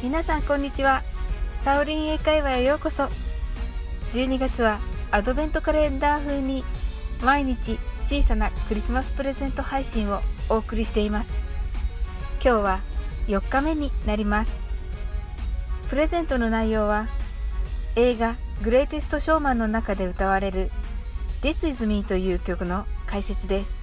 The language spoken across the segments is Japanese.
皆さんこんにちは。サオリン英会話へようこそ。12月はアドベントカレンダー風に毎日小さなクリスマスプレゼント配信をお送りしています。今日は4日目になります。プレゼントの内容は映画グレイテストショーマンの中で歌われる This is me という曲の解説です。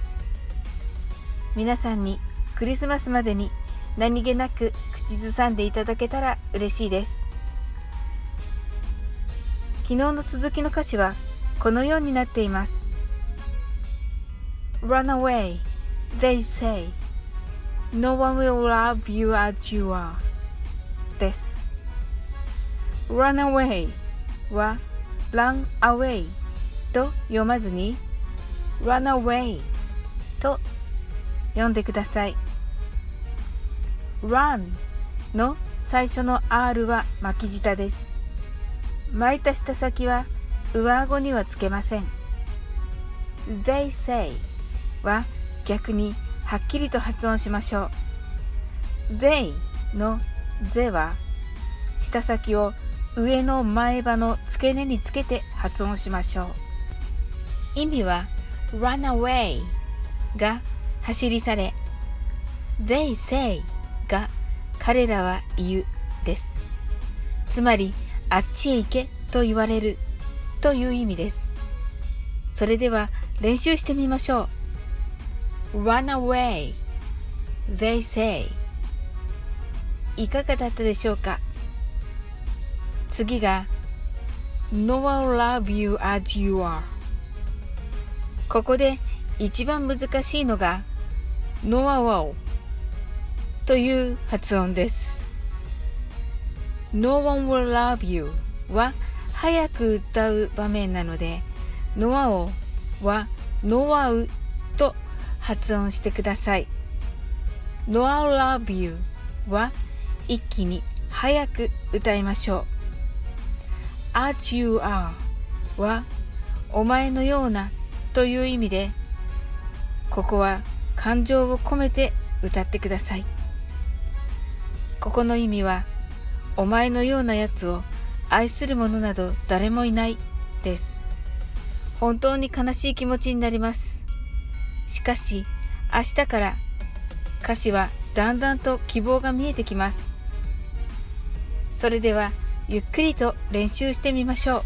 皆さんにクリスマスまでに何気なく口ずさんでいただけたら嬉しいです昨日の続きの歌詞はこのようになっています Run away, they say No one will love you as you are です Run away は Run away と読まずに Run away と読んでください run の最初の R は巻き舌です。巻いた舌先は上顎にはつけません。They say は逆にはっきりと発音しましょう。They の They は舌先を上の前歯の付け根につけて発音しましょう。意味は run away が走り去れ They say が彼らは言うです。つまり、あっちへ行けと言われるという意味です。それでは練習してみましょう。run away they say いかがだったでしょうか？次が No one love you as you are ここで一番難しいのが No one will という発音です。No one will love you は早く歌う場面なので、ノアオはノアウと発音してください。ノア love you は一気に早く歌いましょう。as you are はお前のようなという意味で、ここは感情を込めて歌ってください。ここの意味は、お前のようなやつを愛する者など誰もいないです。本当に悲しい気持ちになります。しかし、明日から歌詞はだんだんと希望が見えてきます。それでは、ゆっくりと練習してみましょ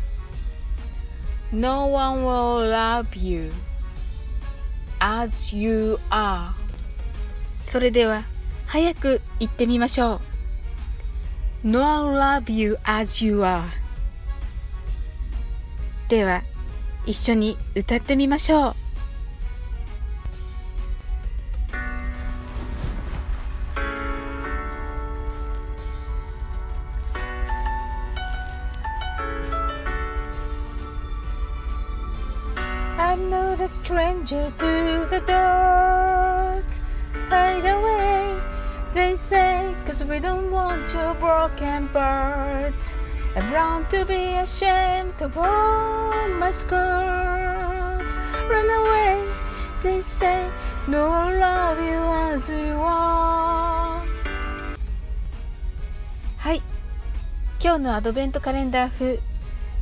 う。No one will love you as you are それでは、早く言ってみましょう。Nor love you as you are では一緒に歌ってみましょう I'm not a stranger to the dark. Hide away, they say, cause we don't want your broken parts. I'm wrong to be ashamed of all my scars. Run away, they say, no one love you as you are. はい。今日のアドベントカレンダー風、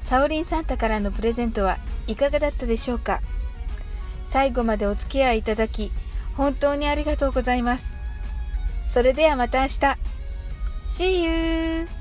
サオリンサンタからのプレゼントはいかがだったでしょうか最後までお付き合いいただき、本当にありがとうございます。それではまた明日。See you!